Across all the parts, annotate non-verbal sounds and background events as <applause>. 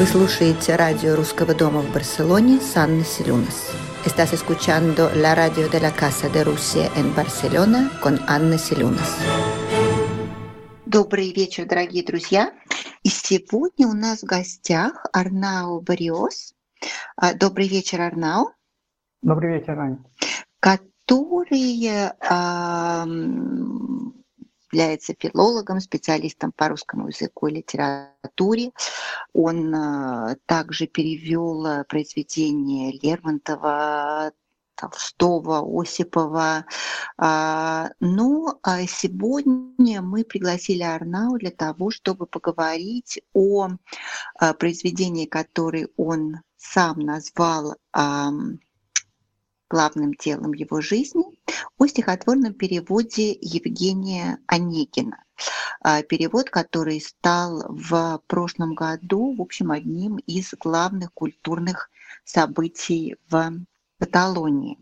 Вы слушаете радио Русского дома в Барселоне с Анной Селюнас. Estás escuchando la radio de la Casa de Rusia en Barcelona con Анна Селюнас. Добрый вечер, дорогие друзья. И сегодня у нас в гостях Арнау Бариос. А, добрый вечер, Арнау. Добрый вечер, Аня. Который является филологом, специалистом по русскому языку и литературе. Он э, также перевел э, произведения Лермонтова, Толстого, Осипова. А, ну, а сегодня мы пригласили Арнау для того, чтобы поговорить о э, произведении, которое он сам назвал главным делом его жизни, о стихотворном переводе Евгения Онегина. А, перевод, который стал в прошлом году, в общем, одним из главных культурных событий в Каталонии.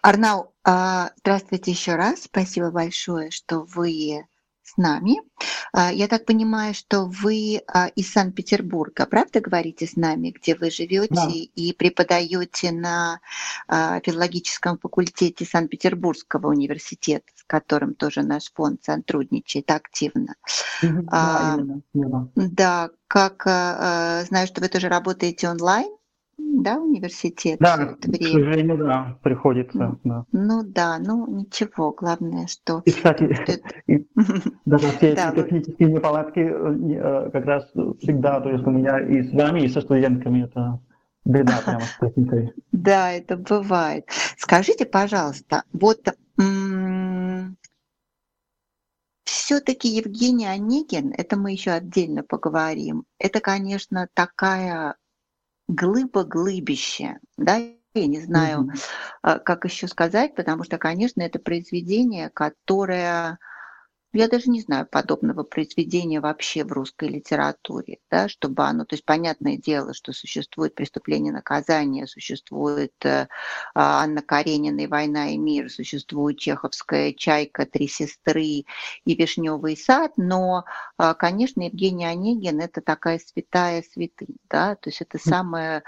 Арнау, а, здравствуйте еще раз. Спасибо большое, что вы с нами. А, я так понимаю, что вы а, из Санкт-Петербурга, правда говорите с нами, где вы живете да. и преподаете на а, филологическом факультете Санкт-Петербургского университета, с которым тоже наш фонд сотрудничает активно. Да, а, именно, да, как знаю, что вы тоже работаете онлайн да, университет? Да, к сожалению, да, приходится. Ну, да. ну да, ну ничего, главное, что... И, кстати, <laughs> и, <laughs> да, все эти технические неполадки э, как раз всегда, то есть у меня и с вами, и со студентками это беда прямо с техникой. <laughs> Да, это бывает. Скажите, пожалуйста, вот все-таки Евгений Онегин, это мы еще отдельно поговорим, это, конечно, такая глыба-глыбище, да, я не знаю, mm-hmm. как еще сказать, потому что, конечно, это произведение, которое я даже не знаю подобного произведения вообще в русской литературе, да, чтобы оно, то есть понятное дело, что существует преступление наказания, существует э, а, Анна Каренина и «Война и мир», существует чеховская «Чайка», «Три сестры» и «Вишневый сад», но, э, конечно, Евгений Онегин – это такая святая святынь, да, то есть это самое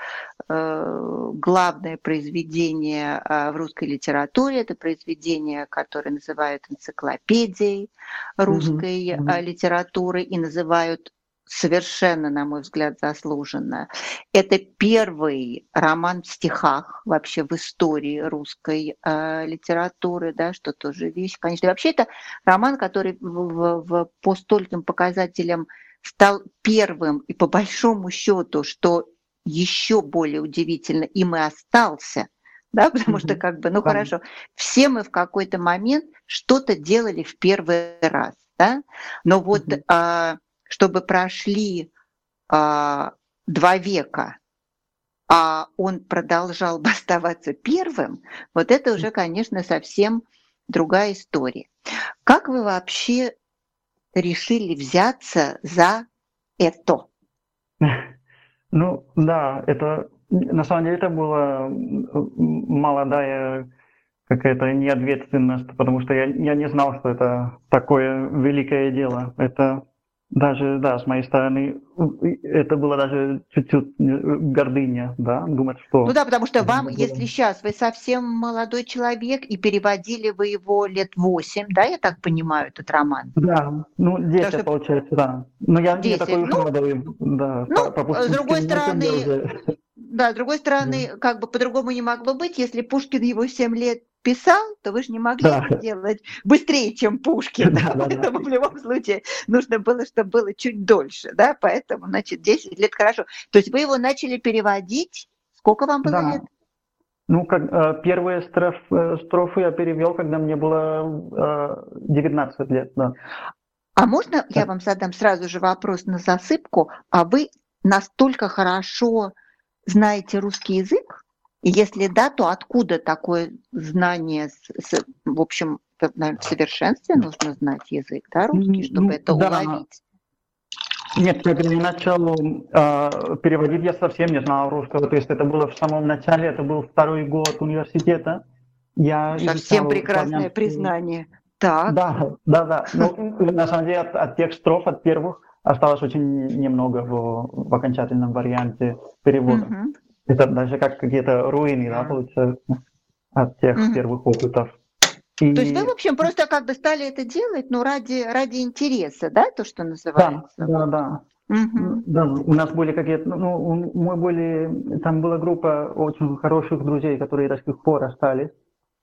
главное произведение э, в русской литературе, это произведение, которое называют энциклопедией, русской mm-hmm. литературы и называют совершенно, на мой взгляд, заслуженно. Это первый роман в стихах вообще в истории русской э, литературы, да, что тоже вещь, конечно. И вообще это роман, который в, в, в, по стольким показателям стал первым и по большому счету, что еще более удивительно, им и остался да, <laughs> потому что как бы, ну да. хорошо, все мы в какой-то момент что-то делали в первый раз, да, но вот а, чтобы прошли а, два века, а он продолжал бы оставаться первым, вот это уже, конечно, совсем другая история. Как вы вообще решили взяться за это? <laughs> Ну да, это на самом деле это была молодая какая-то неответственность, потому что я, я не знал, что это такое великое дело. Это даже, да, с моей стороны, это было даже чуть-чуть гордыня, да, думать, что... Ну да, потому что вам, если сейчас вы совсем молодой человек, и переводили вы его лет 8, да, я так понимаю, этот роман? Да, ну 10 что... получается, да. Но я 10. не такой ну, молодой, да. Ну, с другой стороны, да, с другой стороны, да. как бы по-другому не могло быть, если Пушкин его 7 лет писал, то вы же не могли да. это делать быстрее, чем Пушкин. <laughs> Да, да, поэтому да. в любом случае нужно было, чтобы было чуть дольше. Да? Поэтому, значит, 10 лет хорошо. То есть вы его начали переводить. Сколько вам было да. лет? Ну, как, э, первые строф, э, строфы я перевел, когда мне было э, 19 лет. Да. А можно я вам задам сразу же вопрос на засыпку? А вы настолько хорошо знаете русский язык, и если да, то откуда такое знание, с, в общем, наверное, в совершенстве нужно знать язык, да, русский, чтобы ну, это да. уловить? Нет, когда я начал э, переводить, я совсем не знал русского. То есть это было в самом начале, это был второй год университета. Я совсем прекрасное славянский... признание. Так. Да, да, да. Ну, на самом деле от, от тех строф, от первых, осталось очень немного в, в окончательном варианте перевода. Mm-hmm. Это даже как какие-то руины, да, получается, от тех mm-hmm. первых опытов. И... То есть вы, в общем, просто как бы стали это делать, ну, ради, ради интереса, да, то, что называется? Да, да, да. Угу. Да, у нас были какие-то, ну, мы были, там была группа очень хороших друзей, которые до сих пор остались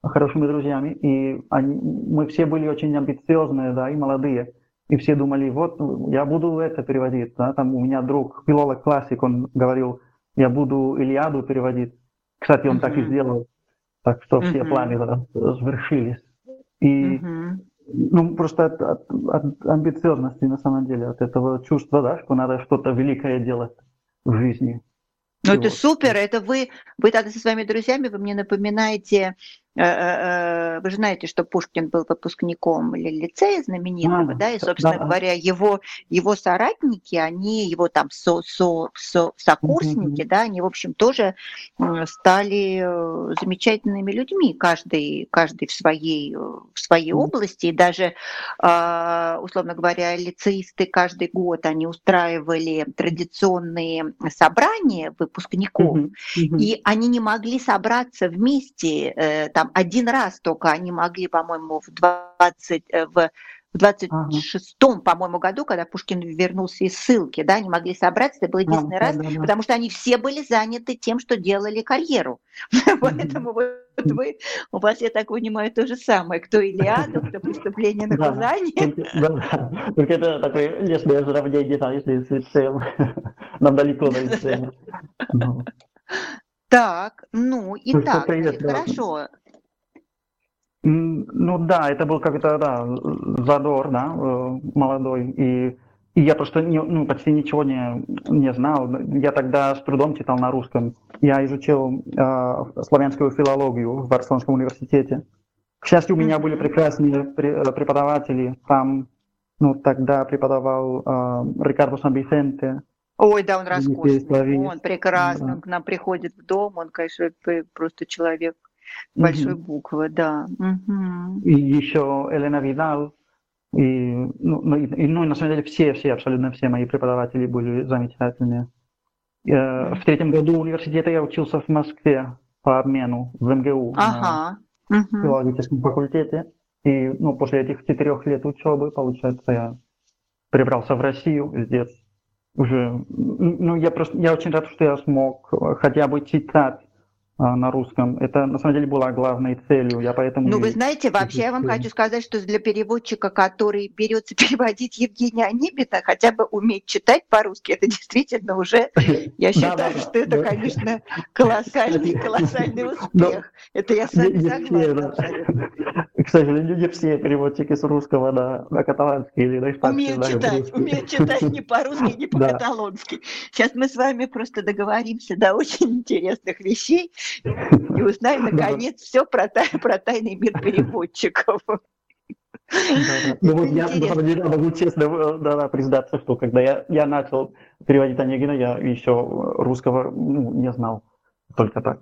хорошими друзьями, и они, мы все были очень амбициозные, да, и молодые, и все думали, вот, я буду это переводить, да, там у меня друг, филолог классик, он говорил, я буду Илиаду переводить, кстати, он uh так и сделал, так что uh все планы завершились, и uh ну, просто от, от, от амбициозности, на самом деле, от этого чувства, да, что надо что-то великое делать в жизни. Ну, это вот. супер, это вы, вы тогда со своими друзьями, вы мне напоминаете вы же знаете, что Пушкин был выпускником лицея знаменитого, а, да, и, собственно да. говоря, его, его соратники, они, его там со, со, со, сокурсники, mm-hmm. да, они, в общем, тоже стали э, замечательными людьми, каждый, каждый в своей, в своей mm-hmm. области, и даже, а, условно говоря, лицеисты каждый год, они устраивали традиционные собрания выпускников, mm-hmm. Mm-hmm. и они не могли собраться вместе, там один раз только они могли, по-моему, в 20, э, в в 26-м, ага. по-моему, году, когда Пушкин вернулся из ссылки, да, они могли собраться, это был единственный а, раз, да, да, да. потому что они все были заняты тем, что делали карьеру. <laughs> Поэтому вот вы, у вас, я так понимаю, то же самое. Кто Илиаду, кто преступление наказание. Да, только это такое лесное сравнение, если с лицеем. Нам далеко до лицея. <laughs> Так, ну и так, хорошо. Ну да, это был как-то, да, задор, да, э, молодой. И, и я просто не, ну, почти ничего не, не знал. Я тогда с трудом читал на русском. Я изучил э, славянскую филологию в Барселонском университете. К счастью, у меня были прекрасные преподаватели. Там, ну, тогда преподавал э, Рикардо Сан-Висенте. Ой, да, он роскошный. Он прекрасно да. к нам приходит в дом. Он, конечно, просто человек большой угу. буквы, да. Угу. И еще Елена Видал, и, ну, ну, и, ну, на самом деле все, все, абсолютно все мои преподаватели были замечательные. Э, в третьем году университета я учился в Москве по обмену в МГУ ага. на угу. филологическом факультете. И ну, после этих четырех лет учебы, получается, я перебрался в Россию здесь уже. Ну, я просто, я очень рад, что я смог хотя бы читать на русском. Это на самом деле была главной целью. Я поэтому. Ну, вы знаете, вообще я вам хочу сказать, что для переводчика, который берется <laughs> переводить Евгения Онегина, хотя бы уметь читать по-русски, это действительно уже, я считаю, что это, конечно, колоссальный, <laughs> колоссальный успех. Это я с вами согласна. К сожалению, не все переводчики с русского на, на каталанский или на испанский. Умеют читать, умеют читать не по-русски, не <laughs> по-каталонски. Сейчас мы с вами просто договоримся до очень интересных вещей <laughs> и узнаем, наконец, все про, про тайный мир переводчиков. Ну вот я могу честно э, да, да, признаться, что когда я, я начал переводить Онегина, я еще русского ну, не знал. Только так.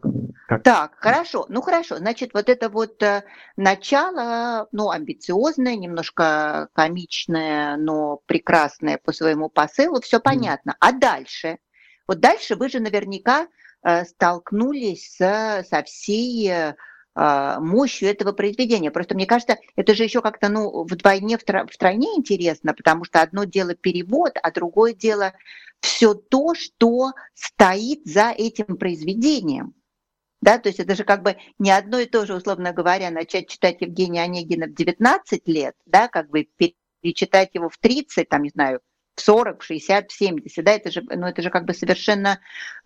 Как... Так, хорошо. Ну хорошо. Значит, вот это вот э, начало, ну, амбициозное, немножко комичное, но прекрасное по своему посылу, все понятно. А дальше? Вот дальше вы же наверняка столкнулись со, со всей э, а, мощью этого произведения. Просто мне кажется, это же еще как-то ну, вдвойне, втройне интересно, потому что одно дело перевод, а другое дело все то, что стоит за этим произведением. Да, то есть это же как бы не одно и то же, условно говоря, начать читать Евгения Онегина в 19 лет, да, как бы перечитать его в 30, там, не знаю, 40, 60, 70, да, это же, ну, это же как бы совершенно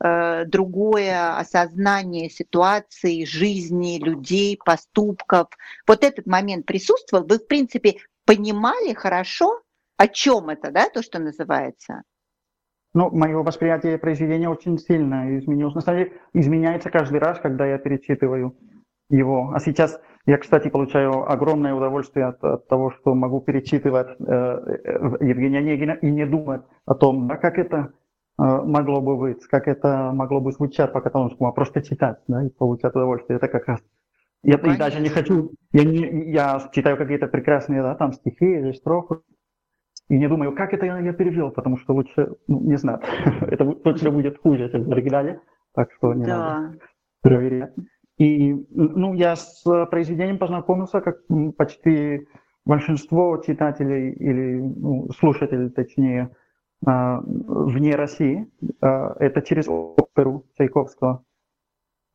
э, другое осознание ситуации, жизни, людей, поступков. Вот этот момент присутствовал, вы, в принципе, понимали хорошо, о чем это, да, то, что называется? Ну, мое восприятие произведения очень сильно изменилось. На самом деле, изменяется каждый раз, когда я перечитываю его. А сейчас я, кстати, получаю огромное удовольствие от, от того, что могу перечитывать э, э, Евгения Онегина и не думать о том, да, как это э, могло бы быть, как это могло бы звучать по-каталонскому, а просто читать да, и получать удовольствие. Это как раз я и даже не хочу, я, не, я читаю какие-то прекрасные да, там стихи или строфы, и не думаю, как это я, я перевел, потому что лучше, ну, не знаю, <laughs> это точно будет хуже, чем в оригинале, так что не да. надо проверять. И, ну, я с произведением познакомился, как почти большинство читателей или ну, слушателей, точнее, а, вне России. А, это через оперу Чайковского.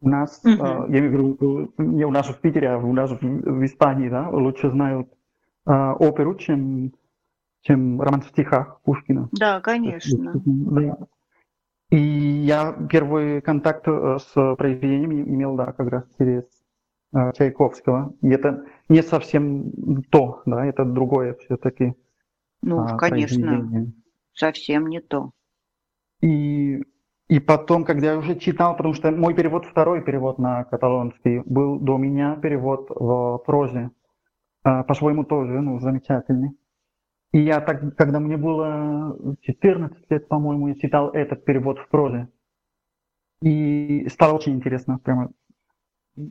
У нас, uh-huh. я имею в виду, не у нас в Питере, а у нас в Испании, да, лучше знают оперу, чем, чем роман в стихах Пушкина. Да, конечно. Да. И я первый контакт э, с произведением имел, да, как раз через э, Чайковского. И это не совсем то, да, это другое все-таки. Ну, а, конечно, совсем не то. И, и потом, когда я уже читал, потому что мой перевод, второй перевод на каталонский, был до меня перевод в прозе. А, по-своему тоже, ну, замечательный. И я так, когда мне было 14 лет, по-моему, я читал этот перевод в прозе. И стало очень интересно. Прямо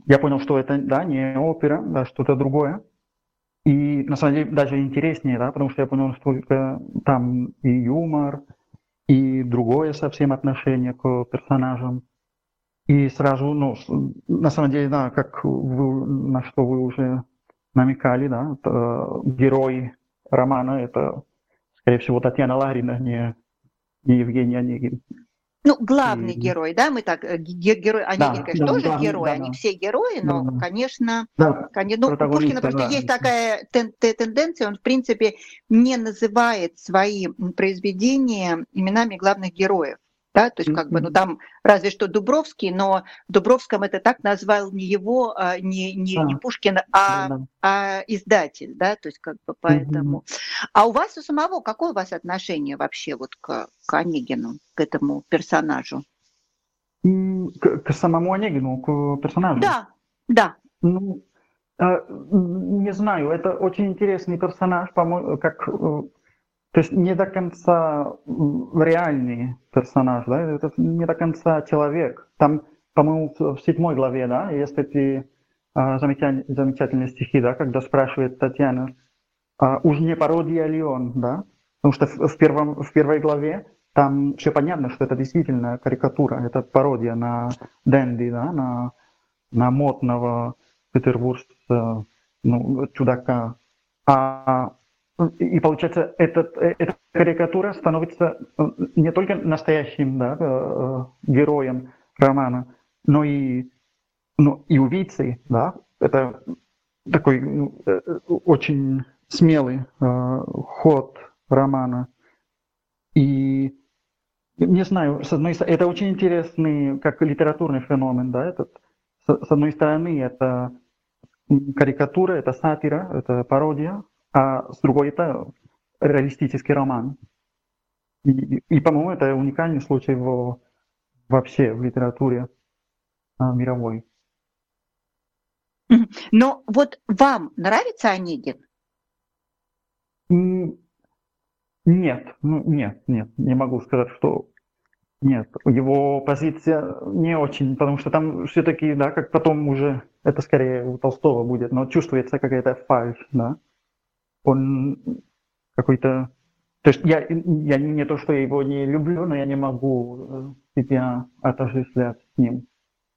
я понял, что это, да, не опера, да, что-то другое. И на самом деле даже интереснее, да, потому что я понял, что там и юмор, и другое совсем отношение к персонажам. И сразу, ну, на самом деле, да, как вы, на что вы уже намекали, да, герой романа это, скорее всего, Татьяна Ларина, не, не Евгений Онегин. Ну, главный и... герой, да, мы так, э, герой, Онегин, да, конечно, да, тоже да, герой, да, они да. все герои, но, да, конечно, да, конечно, ну, Пушкина просто да. есть такая тен- тенденция, он, в принципе, не называет свои произведения именами главных героев да, то есть как бы, ну там разве что Дубровский, но в Дубровском это так назвал не его, а, не, не, а, не Пушкин, а, да. а издатель, да, то есть как бы поэтому. А у вас у самого какое у вас отношение вообще вот к, к Онегину, к этому персонажу? К, к самому Онегину, к персонажу? Да, да. Ну, а, не знаю, это очень интересный персонаж, по-моему, как э, то есть не до конца реальный персонаж, да, это не до конца человек. Там, по-моему, в седьмой главе, да, есть эти а, замечательные стихи, да, когда спрашивает Татьяна, а, уж не пародия ли он, да? Потому что в, в, первом, в первой главе там все понятно, что это действительно карикатура, это пародия на Дэнди, да, на, на модного петербуржца, ну, чудака. А и получается, этот, эта карикатура становится э, не только настоящим да, э, героем романа, но и, но и убийцей. Да? Это такой ну, э, очень смелый э, ход романа. И не знаю, с одной стороны, это очень интересный как литературный феномен, да, этот. С одной стороны, это карикатура, это сатира, это пародия, а с другой это реалистический роман. И, и по-моему, это уникальный случай в, вообще в литературе а, мировой. Но вот вам нравится Онегин? Нет, ну, нет, нет, не могу сказать, что нет. Его позиция не очень, потому что там все-таки, да, как потом уже, это скорее у Толстого будет, но чувствуется какая-то фальш, да он какой-то... То есть я, я не то, что я его не люблю, но я не могу э, себя отождествлять с ним.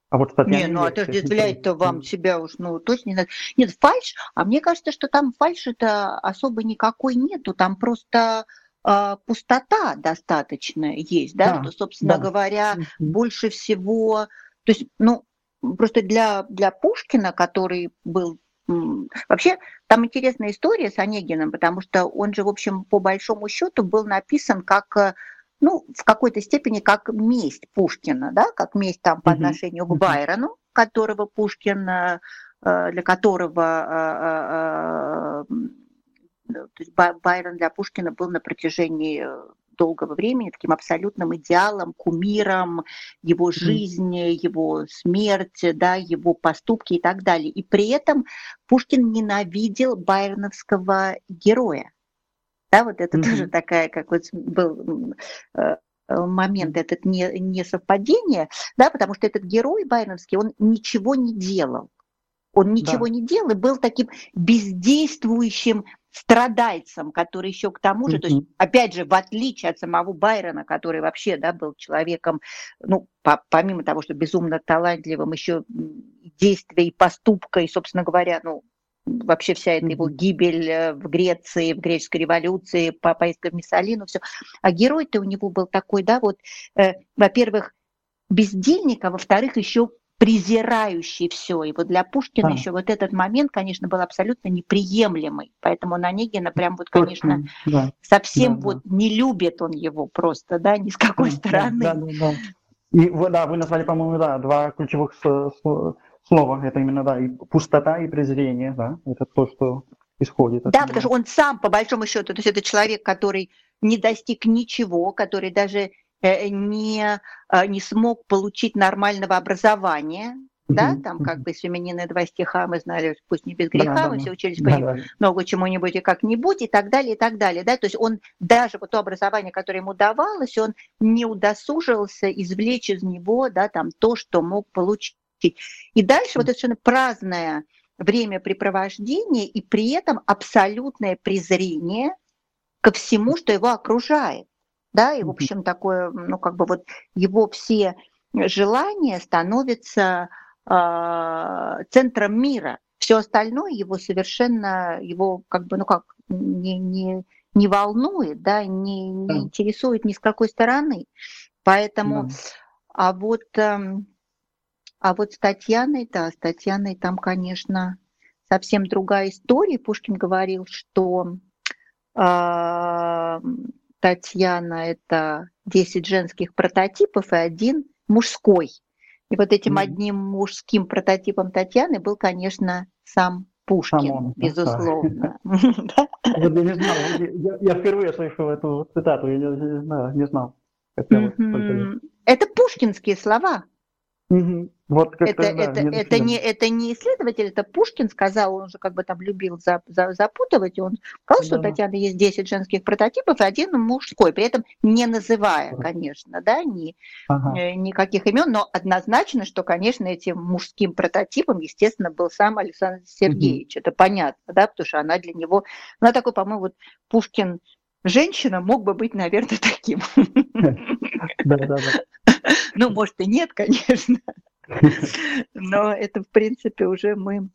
А вот Не, ну отождествлять-то вам себя уж, ну, точно не надо. Нет, фальш, а мне кажется, что там фальши-то особо никакой нету, там просто э, пустота достаточно есть, да, да что, собственно да. говоря, больше всего, то есть, ну, просто для, для Пушкина, который был Вообще, там интересная история с Онегиным, потому что он же, в общем, по большому счету был написан как э, ну, в какой-то степени как месть Пушкина, да, как месть там по отношению к Байрону, которого Пушкин, э, э, для которого то есть Байрон для Пушкина был на протяжении долгого времени таким абсолютным идеалом, кумиром его жизни, его смерти, да, его поступки и так далее. И при этом Пушкин ненавидел байроновского героя. Да, вот это mm-hmm. тоже такая, как вот был э, момент, этот не, не совпадение, да, потому что этот герой байроновский, он ничего не делал. Он ничего да. не делал и был таким бездействующим страдальцем, который еще к тому же, mm-hmm. то есть, опять же, в отличие от самого Байрона, который вообще, да, был человеком, ну, по, помимо того, что безумно талантливым, еще действия и поступка, и, собственно говоря, ну, вообще вся эта его гибель э, в Греции, в греческой революции, по поездка в Миссалину, все. А герой-то у него был такой, да, вот, э, во-первых, бездельник, а во-вторых, еще презирающий все. И вот для Пушкина а. еще вот этот момент, конечно, был абсолютно неприемлемый. Поэтому на Онегина прям вот, конечно, да. совсем да, вот да. не любит он его просто, да, ни с какой да, стороны. Да, да, да. И да, вы назвали, по-моему, да, два ключевых слова. Это именно, да, и пустота, и презрение, да. Это то, что исходит. Да, потому что он сам, по большому счету, то есть это человек, который не достиг ничего, который даже не, а, не смог получить нормального образования, да, там как бы феминины два стиха мы знали, пусть не без греха, да, мы да, все учились да, по да. много чему-нибудь и как-нибудь и так далее, и так далее, да, то есть он даже вот то образование, которое ему давалось, он не удосужился извлечь из него, да, там то, что мог получить. И дальше вот это совершенно праздное времяпрепровождение и при этом абсолютное презрение ко всему, что его окружает да, и, в общем, такое, ну, как бы вот его все желания становятся э, центром мира. Все остальное его совершенно, его как бы, ну как, не, не, не волнует, да, не, не интересует ни с какой стороны. Поэтому, да. а вот, э, а вот с Татьяной, да, с Татьяной там, конечно, совсем другая история. Пушкин говорил, что э, Татьяна – это 10 женских прототипов и один мужской. И вот этим mm. одним мужским прототипом Татьяны был, конечно, сам Пушкин, Самон, безусловно. <laughs> Я впервые слышу эту цитату, я не знал. Это пушкинские слова. Вот это, да, это, это, не, это не исследователь, это Пушкин сказал, он же как бы там любил за, за, запутывать, и он сказал, да. что у Татьяны есть 10 женских прототипов и один мужской, при этом не называя, конечно, да, ни, ага. э, никаких имен, но однозначно, что, конечно, этим мужским прототипом, естественно, был сам Александр Сергеевич, угу. это понятно, да, потому что она для него, она такой, по-моему, вот Пушкин женщина мог бы быть, наверное, <laughs> таким. <laughs> Да, да, да. Ну, может, и нет, <laughs> конечно. Но это, в принципе, уже мы,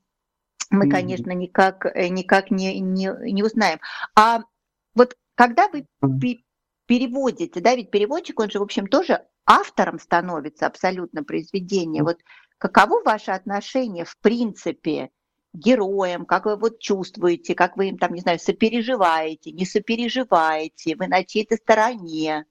мы конечно, никак, э, никак не, не, не узнаем. А вот когда вы переводите, да, ведь переводчик, он же, в общем, тоже автором становится абсолютно произведения. Вот каково ваше отношение, в принципе, героям, как вы вот чувствуете, как вы им там, не знаю, сопереживаете, не сопереживаете, вы на чьей-то стороне?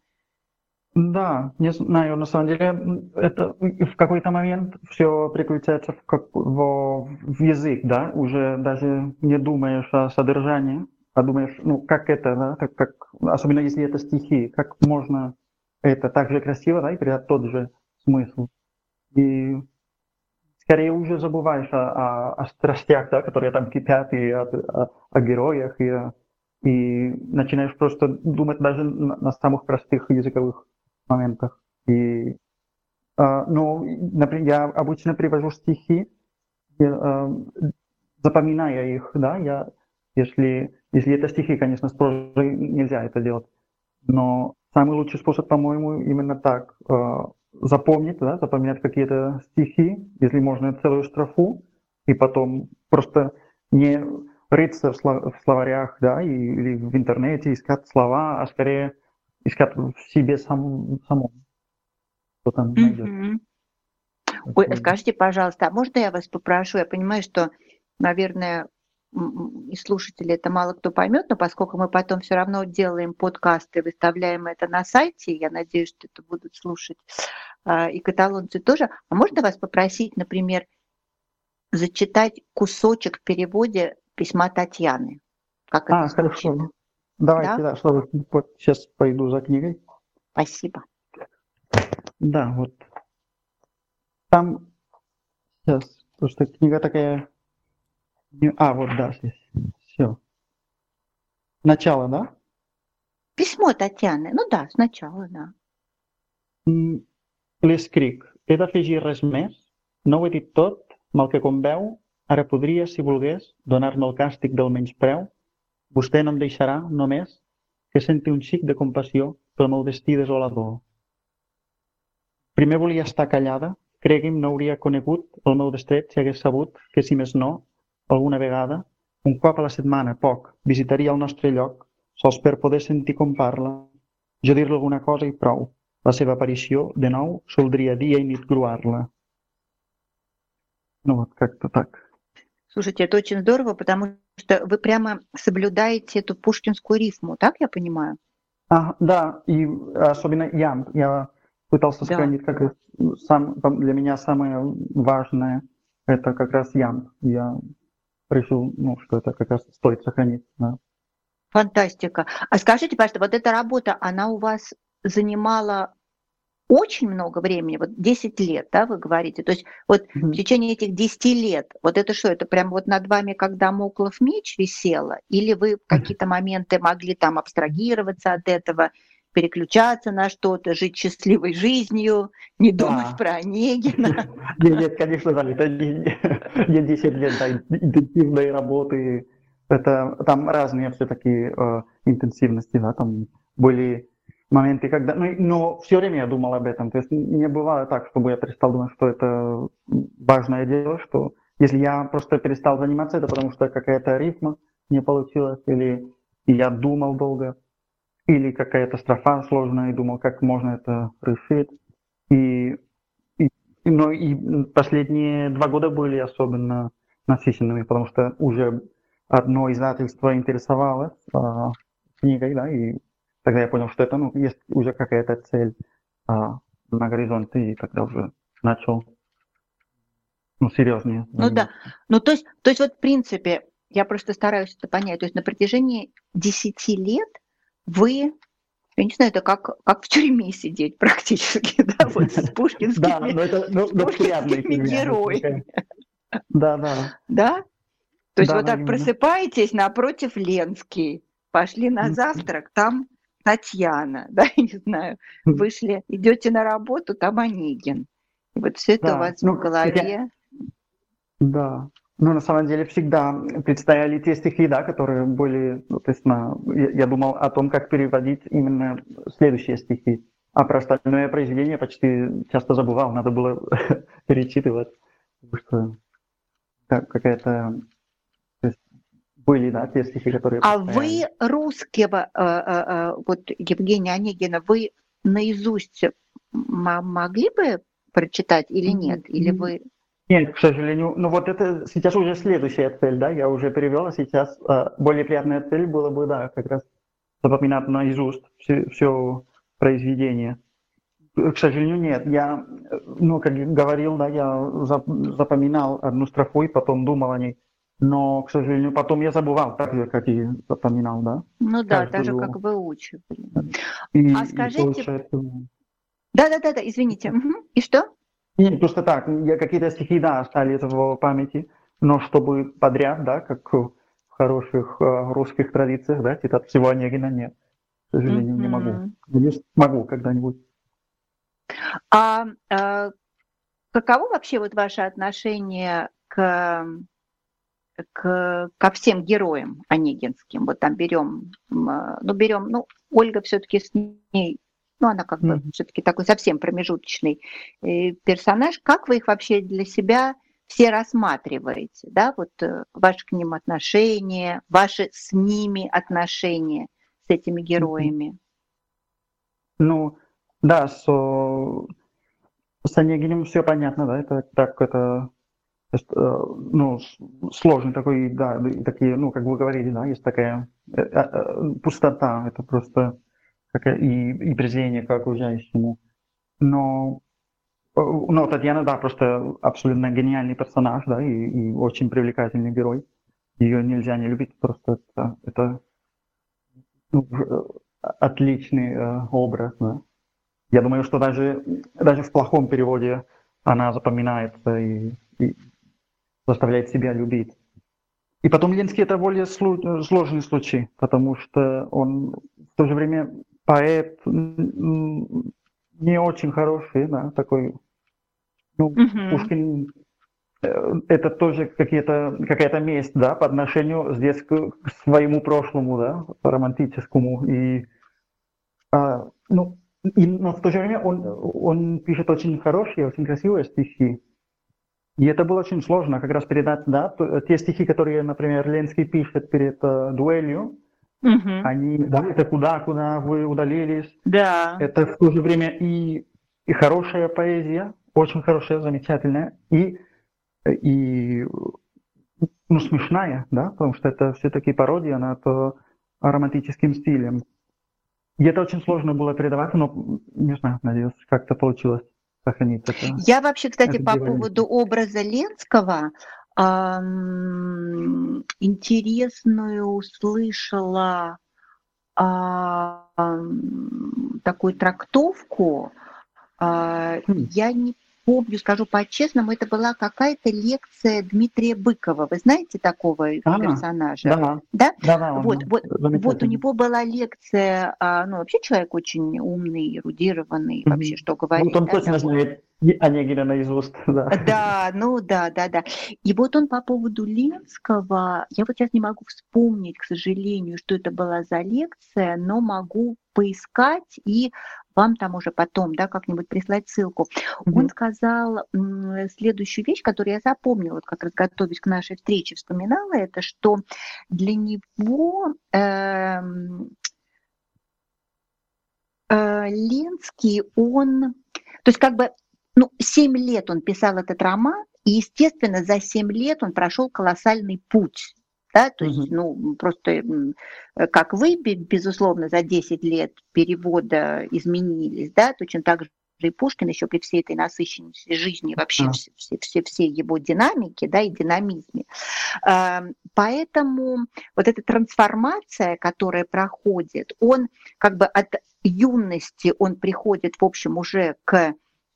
Да, не знаю, на самом деле это в какой-то момент все переключается в, как, в, в язык, да, уже даже не думаешь о содержании, а думаешь, ну, как это, да, как, как, особенно если это стихи, как можно это так же красиво, да, и передать тот же смысл. И скорее уже забываешь о, о, о страстях, да, которые там кипят, и о, о, о героях, и, и начинаешь просто думать даже на, на самых простых языковых моментах. И, э, ну, например, я обычно привожу стихи, э, запоминая их, да, я, если, если это стихи, конечно, с прозой нельзя это делать, но самый лучший способ, по-моему, именно так, э, запомнить, да, запоминать какие-то стихи, если можно целую строфу, и потом просто не рыться в, словарях, да, или в интернете, искать слова, а скорее искать в себе сам, самом, что там найдет. Mm-hmm. Ой, скажите, пожалуйста, а можно я вас попрошу? Я понимаю, что, наверное, и слушатели это мало кто поймет, но поскольку мы потом все равно делаем подкасты, выставляем это на сайте, я надеюсь, что это будут слушать э, и каталонцы тоже. А можно вас попросить, например, зачитать кусочек в переводе письма Татьяны? Как а, это хорошо. Давайте, да, да что вот сейчас пойду за книгой. Спасибо. Да, вот. Там сейчас, потому что книга такая... А, вот, да, здесь. Все. Начало, да? Письмо Татьяны. Ну да, сначала, да. L'escric. He d'afegir res més? No ho he dit tot, mal que com veu, ara podria, si volgués, donar-me el càstig del menyspreu vostè no em deixarà només que senti un xic de compassió pel meu destí desolador. Primer volia estar callada, cregui'm, no hauria conegut el meu destret si hagués sabut que, si més no, alguna vegada, un cop a la setmana, poc, visitaria el nostre lloc, sols per poder sentir com parla, jo dir-li alguna cosa i prou. La seva aparició, de nou, soldria dia и нит груарла. Ну вот как-то так. Слушайте, это очень здорово, потому что вы прямо соблюдаете эту пушкинскую рифму, так я понимаю? А, да, и особенно я, я пытался да. сохранить как сам, для меня самое важное, это как раз ям. Я решил, ну, что это как раз стоит сохранить. Да. Фантастика. А скажите, пожалуйста, вот эта работа, она у вас занимала очень много времени, вот 10 лет, да, вы говорите, то есть вот mm-hmm. в течение этих 10 лет, вот это что, это прям вот над вами, когда Моклов меч висело, или вы в какие-то моменты могли там абстрагироваться от этого, переключаться на что-то, жить счастливой жизнью, не думать да. про Онегина? <laughs> Нет, нет, конечно, да, это не 10 лет интенсивной работы, это там разные все-таки э, интенсивности, да, там были моменты, когда... Ну, но все время я думал об этом. То есть не бывало так, чтобы я перестал думать, что это важное дело, что если я просто перестал заниматься, это потому что какая-то рифма не получилась, или я думал долго, или какая-то строфа сложная, и думал, как можно это решить. И, и, но и последние два года были особенно насыщенными, потому что уже одно издательство интересовалось а, книгой, да, и тогда я понял, что это, ну, есть уже какая-то цель а, на горизонте, и тогда уже начал, ну, серьезнее. Ну да, ну то есть, то есть вот в принципе, я просто стараюсь это понять, то есть на протяжении 10 лет вы я не знаю, это как, как в тюрьме сидеть практически, <laughs> да, вот с пушкинскими, да, но это, ну, пушкинскими героями. Да, да. Да? То есть да, вот так просыпаетесь напротив Ленский, пошли на завтрак, там Татьяна, <laughs> да, я не знаю, вышли, идете на работу, там Онегин. И вот все это да. у вас ну, в голове. Я... Да. Ну, на самом деле, всегда предстояли те стихи, да, которые были, ну, то есть на, я, я думал о том, как переводить именно следующие стихи. А про остальное произведение почти часто забывал, надо было <laughs> перечитывать, потому что как, какая-то были, да, стихи, которые... А вы русского, э, э, э, вот Евгения Онегина, вы наизусть могли бы прочитать или нет? Или вы... Нет, к сожалению. Ну вот это сейчас уже следующая цель, да, я уже перевел, а сейчас более приятная цель была бы, да, как раз запоминать наизусть все, все произведение. К сожалению, нет. Я, ну, как говорил, да, я запоминал одну строфу и потом думал о ней. Но, к сожалению, потом я забывал, так же, как и запоминал, да? Ну да, так же, как выучивали. И, а скажите... Да-да-да, извините. Угу. И что? Нет, просто так, я какие-то стихи, да, остались в памяти, но чтобы подряд, да, как в хороших э, русских традициях, да, цитат всего Онегина нет. К сожалению, mm-hmm. не могу. Надеюсь, могу когда-нибудь. А, а каково вообще вот ваше отношение к к, ко всем героям онегинским. Вот там берем, ну, берем, ну, Ольга все-таки с ней, ну, она как бы mm-hmm. все-таки такой совсем промежуточный э, персонаж. Как вы их вообще для себя все рассматриваете, да, вот э, ваши к ним отношения, ваши с ними отношения, с этими героями? Ну, да, с, с Онегиным все понятно, да, это так, это Э, ну, сложный такой, да, такие, ну, как вы говорили, да, есть такая э, э, пустота, это просто какая, и, и презрение к окружающему. Но, но Татьяна, да, просто абсолютно гениальный персонаж, да, и, и очень привлекательный герой. Ее нельзя не любить, просто это, это ну, отличный э, образ, да. Я думаю, что даже, даже в плохом переводе она запоминается и, и заставляет себя любить. И потом Ленский это более сложный случай, потому что он в то же время поэт не очень хороший, да, такой, ну, угу. Пушкин это тоже какие-то, какая-то месть, да, по отношению здесь к, к своему прошлому, да, романтическому. И, а, ну, и, но в то же время он, он пишет очень хорошие, очень красивые стихи. И это было очень сложно как раз передать, да, те стихи, которые, например, Ленский пишет перед uh, дуэлью, угу. они, да, это куда, куда вы удалились. Да. Это в то же время и, и хорошая поэзия, очень хорошая, замечательная, и, и ну, смешная, да, потому что это все-таки пародия над романтическим стилем. И это очень сложно было передавать, но, не знаю, надеюсь, как-то получилось сохранить это. Я вообще, кстати, по поводу образа Ленского эм, интересную услышала эм, такую трактовку. Э, я не помню, скажу по-честному, это была какая-то лекция Дмитрия Быкова. Вы знаете такого а, персонажа? Да. Да? да, да вот, вот, вот у него была лекция, а, ну вообще человек очень умный, эрудированный, mm-hmm. вообще что говорить. Вот он да, точно знает Онегина наизусть. Да. да, ну да, да, да. И вот он по поводу Ленского, я вот сейчас не могу вспомнить, к сожалению, что это была за лекция, но могу поискать и вам там уже потом, да, как-нибудь прислать ссылку. Mm-hmm. Он сказал следующую вещь, которую я запомнила, вот как раз готовясь к нашей встрече, вспоминала это, что для него э, э, Ленский, он, то есть как бы, ну, семь лет он писал этот роман, и, естественно, за семь лет он прошел колоссальный путь да, то есть, ну, просто э, как вы, безусловно, за 10 лет перевода изменились, да, точно так же и Пушкин еще при всей этой насыщенности жизни, вообще все, все, все, все его динамики, да, и динамизме. Поэтому вот эта трансформация, которая проходит, он как бы от юности, он приходит, в общем, уже к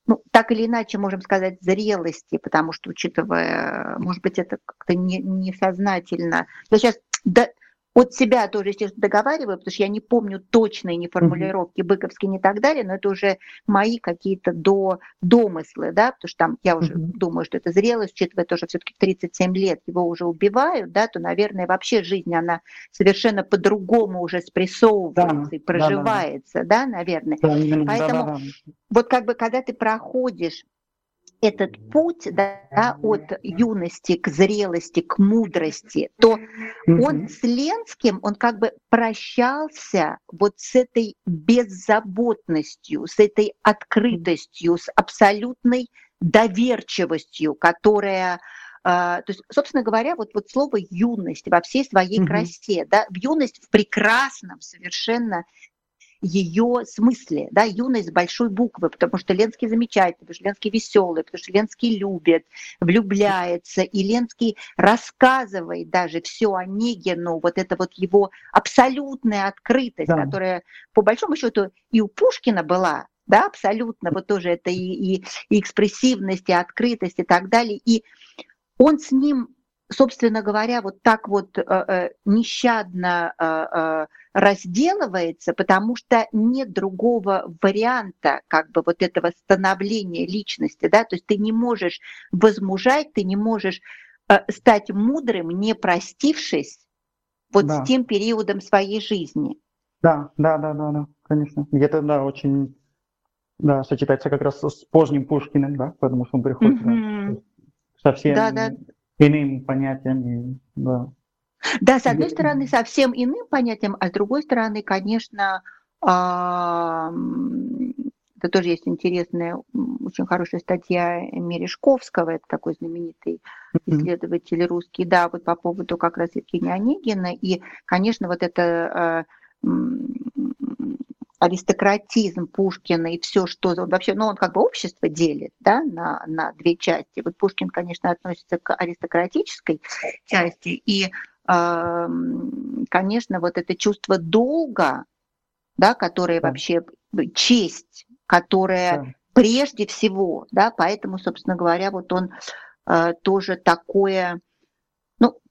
ну, так или иначе, можем сказать, зрелости, потому что, учитывая, может быть, это как-то не, несознательно. Я сейчас да, от себя тоже, естественно, договариваю, потому что я не помню точные не формулировки быковские, не так далее, но это уже мои какие-то до, домыслы, да, потому что там я уже mm-hmm. думаю, что это зрелость, учитывая то, что все-таки 37 лет его уже убивают, да, то, наверное, вообще жизнь, она совершенно по-другому уже спрессовывается да, и проживается, да, да. да наверное. Да, Поэтому да, да, да. вот как бы, когда ты проходишь этот путь да, от юности к зрелости, к мудрости, то mm-hmm. он с Ленским, он как бы прощался вот с этой беззаботностью, с этой открытостью, с абсолютной доверчивостью, которая Uh, то есть, собственно говоря, вот, вот слово юность во всей своей mm-hmm. красе, да, юность в прекрасном совершенно ее смысле, да, юность с большой буквы, потому что Ленский замечательный, потому что Ленский веселый, потому что Ленский любит, влюбляется, и Ленский рассказывает даже все о Негину, вот это вот его абсолютная открытость, да. которая по большому счету и у Пушкина была, да, абсолютно, вот тоже это и, и, и экспрессивность, и открытость и так далее, и он с ним собственно говоря, вот так вот э, э, нещадно э, разделывается, потому что нет другого варианта как бы вот этого становления личности, да, то есть ты не можешь возмужать, ты не можешь стать мудрым, не простившись вот да. с тем периодом своей жизни. Да, да, да, да, да, конечно. Где-то, да, очень, да, сочетается как раз с поздним Пушкиным, да, потому что он приходит mm-hmm. да, совсем да, да иным понятием. Да. Да, с одной стороны, совсем иным понятием, а с другой стороны, конечно, это тоже есть интересная, очень хорошая статья Мережковского, это такой знаменитый исследователь русский, да, вот по поводу как раз Евгения Онегина. И, конечно, вот это а, аристократизм Пушкина и все, что он вообще, ну, он как бы общество делит, да, на, на две части. Вот Пушкин, конечно, относится к аристократической части, и, конечно, вот это чувство долга, да, которое да. вообще честь, которая да. прежде всего, да, поэтому, собственно говоря, вот он э, тоже такое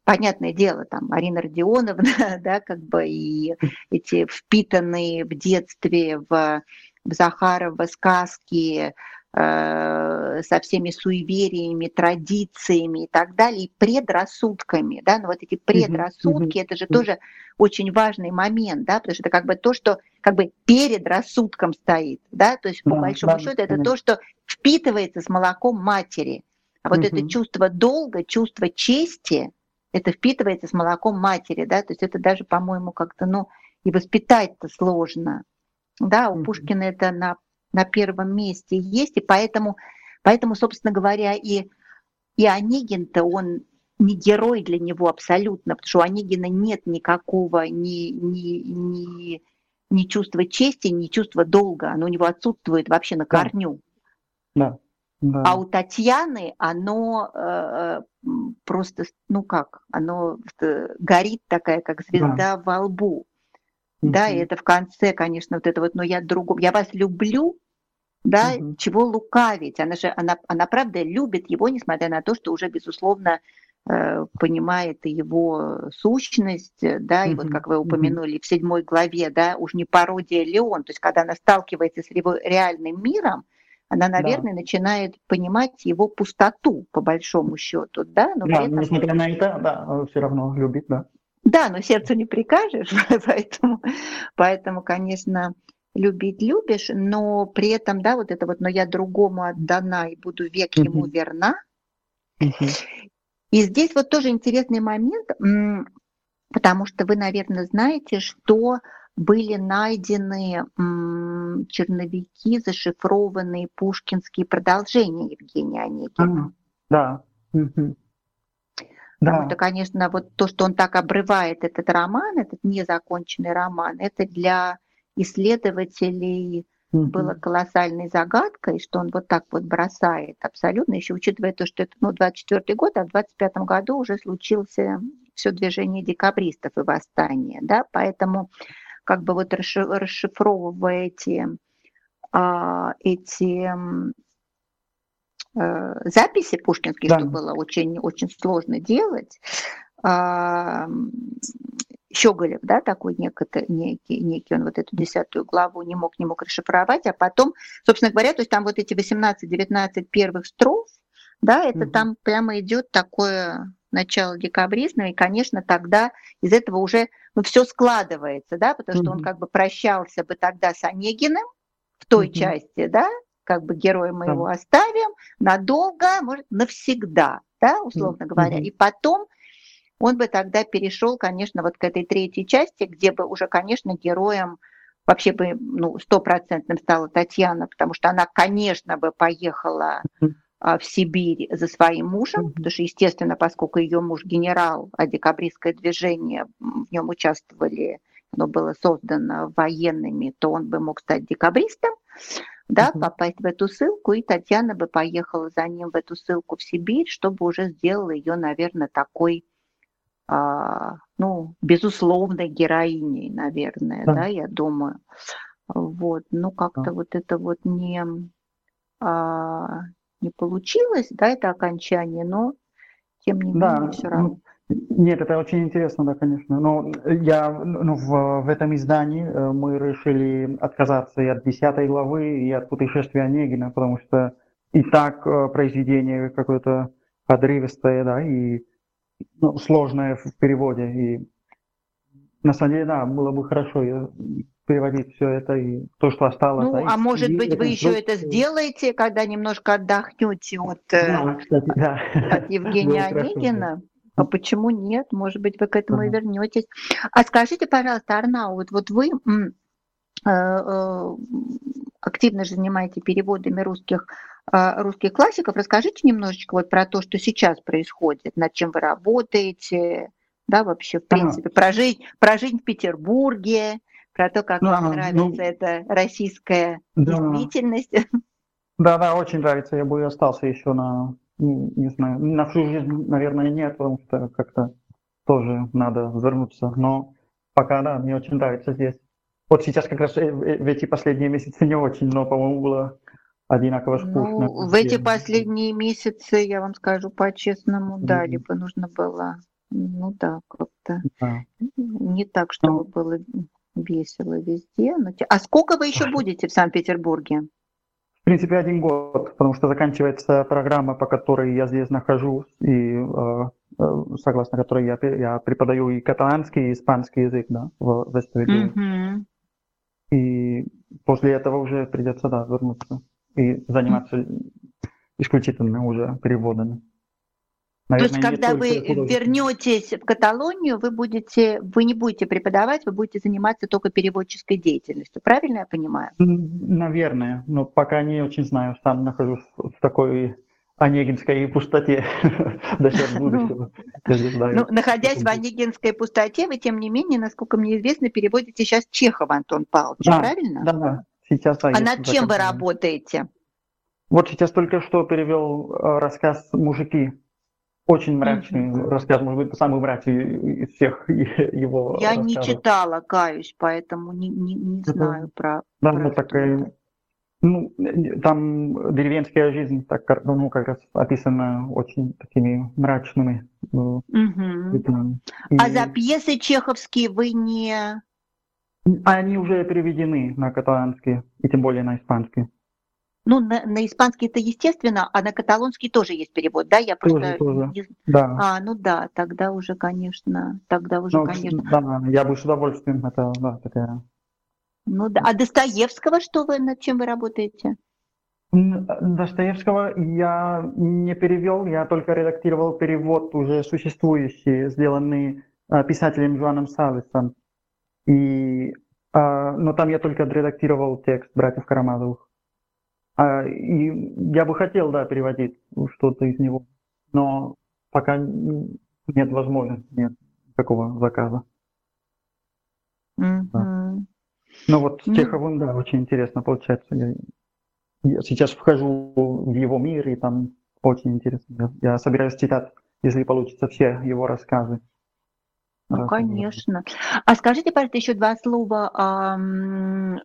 понятное дело, там, Арина Родионовна, <laughs> да, как бы и эти впитанные в детстве в, в Захарова сказки, со всеми суевериями, традициями и так далее, и предрассудками, да, но вот эти предрассудки, mm-hmm. это же mm-hmm. тоже очень важный момент, да, потому что это как бы то, что как бы перед рассудком стоит, да, то есть по да, большому счету это то, что впитывается с молоком матери, а вот mm-hmm. это чувство долга, чувство чести, это впитывается с молоком матери, да, то есть это даже, по-моему, как-то, ну, и воспитать-то сложно, да, у Пушкина это на, на первом месте есть, и поэтому, поэтому, собственно говоря, и, и Онегин-то, он не герой для него абсолютно, потому что у Онегина нет никакого ни, ни, ни, ни чувства чести, ни чувства долга, оно у него отсутствует вообще на корню. Да. Да. А у Татьяны оно э, просто, ну как, оно э, горит такая, как звезда да. во лбу. Mm-hmm. Да, и это в конце, конечно, вот это вот, но я другом, я вас люблю, да, mm-hmm. чего лукавить. Она же, она, она правда любит его, несмотря на то, что уже, безусловно, э, понимает его сущность, да, mm-hmm. и вот как вы упомянули mm-hmm. в седьмой главе, да, уж не пародия Леон, то есть когда она сталкивается с его реальным миром, она, наверное, да. начинает понимать его пустоту, по большому счету, да, но да, несмотря на это, да, все равно любит, да. Да, но сердцу не прикажешь, <laughs> поэтому, поэтому, конечно, любить любишь, но при этом, да, вот это вот, но я другому отдана и буду век ему верна. И здесь вот тоже интересный момент, потому что вы, наверное, знаете, что были найдены черновики, зашифрованные пушкинские продолжения Евгения Онегина. Да. Потому да. что, конечно, вот то, что он так обрывает этот роман, этот незаконченный роман, это для исследователей угу. было колоссальной загадкой, что он вот так вот бросает абсолютно, еще учитывая то, что это ну, 24 год, а в 25 году уже случился все движение декабристов и восстание, да, поэтому как бы вот расшифровывая эти, а, эти записи пушкинских, да. что было очень, очень сложно делать. А, Щеголев, да, такой некий, некий, некий, он вот эту десятую главу не мог, не мог расшифровать, а потом, собственно говоря, то есть там вот эти 18-19 первых строф, да, это угу. там прямо идет такое начало декабризма, и, конечно, тогда из этого уже ну, все складывается, да, потому что он как бы прощался бы тогда с Онегиным в той угу. части, да, как бы героя мы да. его оставим надолго, может, навсегда, да, условно mm-hmm. говоря. И потом он бы тогда перешел, конечно, вот к этой третьей части, где бы уже, конечно, героем вообще бы, ну, стопроцентным стала Татьяна, потому что она, конечно, бы поехала а, в Сибирь за своим мужем, потому что, естественно, поскольку ее муж генерал, а декабристское движение, в нем участвовали, оно было создано военными, то он бы мог стать декабристом да, угу. попасть в эту ссылку, и Татьяна бы поехала за ним в эту ссылку в Сибирь, чтобы уже сделала ее, наверное, такой, а, ну, безусловной героиней, наверное, да, да я думаю. Вот, ну как-то да. вот это вот не, а, не получилось, да, это окончание, но тем не да, менее все равно. Нет, это очень интересно, да, конечно. Но я, ну, в, в этом издании э, мы решили отказаться и от десятой главы, и от путешествия Онегина, потому что и так э, произведение какое-то подрывистое, да, и ну, сложное в переводе. И на самом деле, да, было бы хорошо переводить все это и то, что осталось. Ну, да, а может быть, вы еще это сделаете, когда немножко отдохнете от, э, да, кстати, да. от Евгения Онегина? А почему нет? Может быть, вы к этому и вернетесь. А скажите, пожалуйста, Арнау, вот, вы э, э, активно же занимаете переводами русских, э, русских классиков. Расскажите немножечко вот про то, что сейчас происходит, над чем вы работаете, да, вообще, в принципе, про жизнь, про жизнь в Петербурге, про то, как вам нравится ну, эта российская да. действительность. Да, да, очень нравится. Я бы остался еще на ну, не знаю, на всю жизнь, наверное, нет, потому что как-то тоже надо вернуться. Но пока, да, мне очень нравится здесь. Вот сейчас как раз э, в эти последние месяцы не очень, но, по-моему, было одинаково скучно. Ну, в эти последние месяцы, я вам скажу по-честному, mm-hmm. да, либо нужно было, ну да, как-то да. не так, чтобы ну, было весело везде. Но... А сколько вы еще будете в Санкт-Петербурге? Принципе, один год, потому что заканчивается программа, по которой я здесь нахожусь, и э, э согласно которой я, я преподаю и каталанский, и испанский язык да, в Вестфалии. Mm-hmm. И после этого уже придется да, вернуться и заниматься исключительно уже переводами. Наверное, То есть, когда вы вернетесь в Каталонию, вы будете, вы не будете преподавать, вы будете заниматься только переводческой деятельностью. Правильно я понимаю? Наверное, но пока не очень знаю. Сам нахожусь в такой Онегинской пустоте <laughs> до <laughs> будущего. Ну, находясь в Онегинской пустоте, вы, тем не менее, насколько мне известно, переводите сейчас Чехова Антон Павлович, правильно? Да, да. Сейчас, а над чем вы работаете? Вот сейчас только что перевел э, рассказ «Мужики» Очень мрачный mm-hmm. рассказ, может быть, самый мрачный из всех <laughs> его Я рассказов. не читала, каюсь, поэтому не, не, не знаю про, да, про такая, ну, там деревенская жизнь так, ну, как раз описана очень такими мрачными угу. И... А за пьесы чеховские вы не... Они уже переведены на каталанский, и тем более на испанский. Ну, на, на испанский это естественно, а на каталонский тоже есть перевод, да? Я просто... Тоже, тоже. Да. А, ну да, тогда уже, конечно, тогда уже, ну, конечно. Да, я бы с удовольствием, это, да, такая... Ну да, а Достоевского что вы, над чем вы работаете? Достоевского я не перевел, я только редактировал перевод уже существующий, сделанный а, писателем Жуаном Сависом. И, а, но там я только редактировал текст братьев Карамазовых. А, и я бы хотел, да, переводить что-то из него, но пока нет возможности, нет такого заказа. Mm-hmm. Да. Ну вот с Чеховым, да, очень интересно получается. Я, я сейчас вхожу в его мир, и там очень интересно. Я, я собираюсь читать, если получится, все его рассказы. Ну, конечно. А скажите, пожалуйста, еще два слова.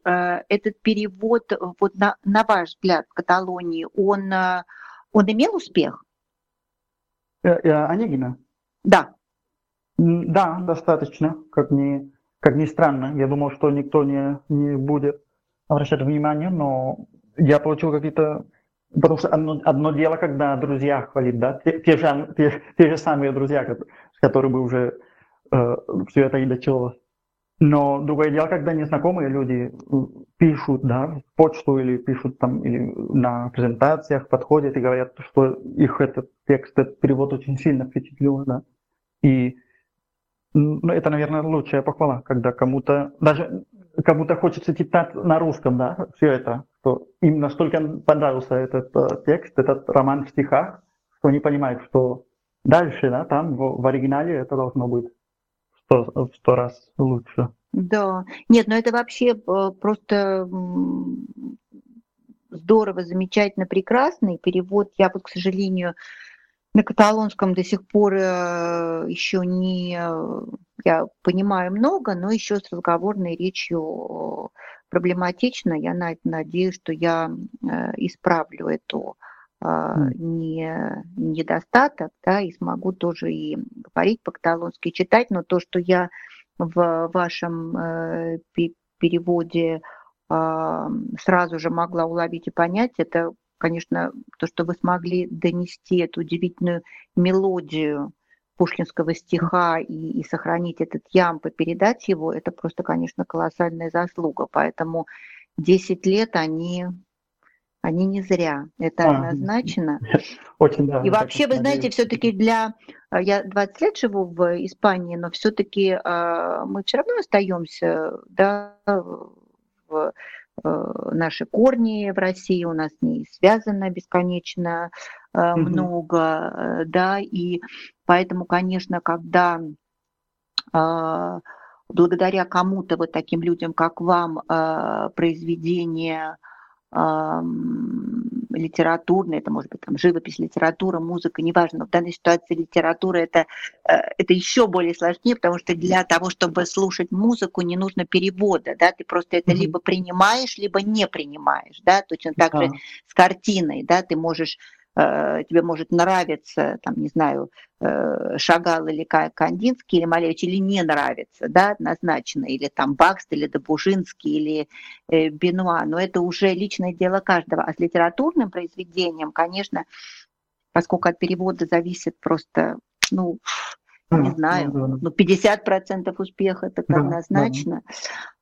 Э, этот перевод, вот на, на ваш взгляд, в Каталонии, он, э, он имел успех? Э, Онегина? Да. Да, достаточно, как ни, как ни странно. Я думал, что никто не, не будет обращать внимание, но я получил какие-то... Потому что одно, одно дело, когда друзья хвалят, да, те, те, же, те, те же самые друзья, с которыми уже э, все это и началось. Но другое дело, когда незнакомые люди э, пишут, да, в почту или пишут там или на презентациях, подходят и говорят, что их этот текст, этот перевод очень сильно впечатлил, да. И ну, это, наверное, лучшая похвала, когда кому-то, даже кому-то хочется читать на русском, да, все это, что им настолько понравился этот uh, текст, этот роман в стихах, что они понимают, что дальше, да, там в, в оригинале это должно быть сто, в сто раз лучше. Да, нет, ну это вообще э, просто здорово, замечательно, прекрасный перевод. Я вот, к сожалению, на каталонском до сих пор э, еще не, я понимаю много, но еще с разговорной речью проблематично. Я надеюсь, что я э, исправлю эту не, недостаток, да, и смогу тоже и говорить по-каталонски, читать, но то, что я в вашем э, переводе э, сразу же могла уловить и понять, это, конечно, то, что вы смогли донести эту удивительную мелодию пушкинского стиха и, и сохранить этот ямб и передать его, это просто, конечно, колоссальная заслуга. Поэтому 10 лет они они не зря, это а, однозначно. <laughs> Очень, да. И вообще, вы знаете, все-таки для... Э, я 20 лет живу в Испании, но все-таки э, мы все равно остаемся, да, в э, наши корни в России, у нас не связано бесконечно угу. много, да, и поэтому, конечно, когда благодаря кому-то, вот таким людям, как вам, произведение литературная, это может быть там живопись, литература, музыка, неважно, но в данной ситуации литература это, э, это еще более сложнее, потому что для того, чтобы слушать музыку, не нужно перевода, да, ты просто это mm-hmm. либо принимаешь, либо не принимаешь, да, точно так же с картиной, да, ты можешь тебе может нравиться, там, не знаю, э, Шагал или Кандинский или Малевич, или не нравится, да, однозначно, или там Бакст, или Добужинский, или э, Бенуа, но это уже личное дело каждого. А с литературным произведением, конечно, поскольку от перевода зависит просто, ну, не знаю, ну, 50% успеха так однозначно.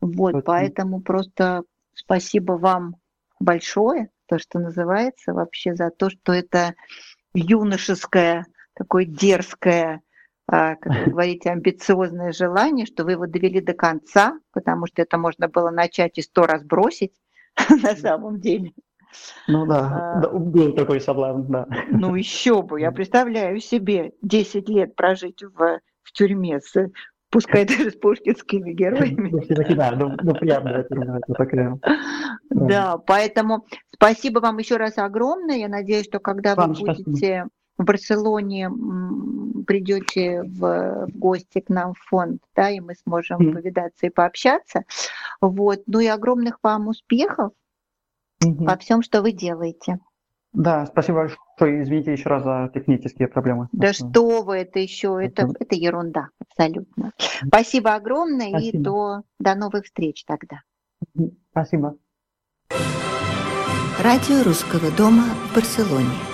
Вот, поэтому просто спасибо вам большое то, что называется, вообще за то, что это юношеское, такое дерзкое, а, как вы <laughs> говорите, амбициозное желание, что вы его довели до конца, потому что это можно было начать и сто раз бросить <laughs> на самом деле. Ну да, а, был такой соблазн, да. Ну еще бы, я <laughs> представляю себе 10 лет прожить в, в тюрьме с пускай даже с пушкинскими героями. Да, ну, ну <laughs> это такая. Да, поэтому спасибо вам еще раз огромное. Я надеюсь, что когда вы будете в Барселоне, придете в, в гости к нам в фонд, да, и мы сможем mm. повидаться и пообщаться. Вот. Ну и огромных вам успехов mm-hmm. во всем, что вы делаете. Да, спасибо большое. Извините еще раз за технические проблемы. Да что вы, это еще, это, это ерунда, абсолютно. Спасибо огромное спасибо. и до, до новых встреч тогда. Спасибо. Радио Русского дома в Барселоне.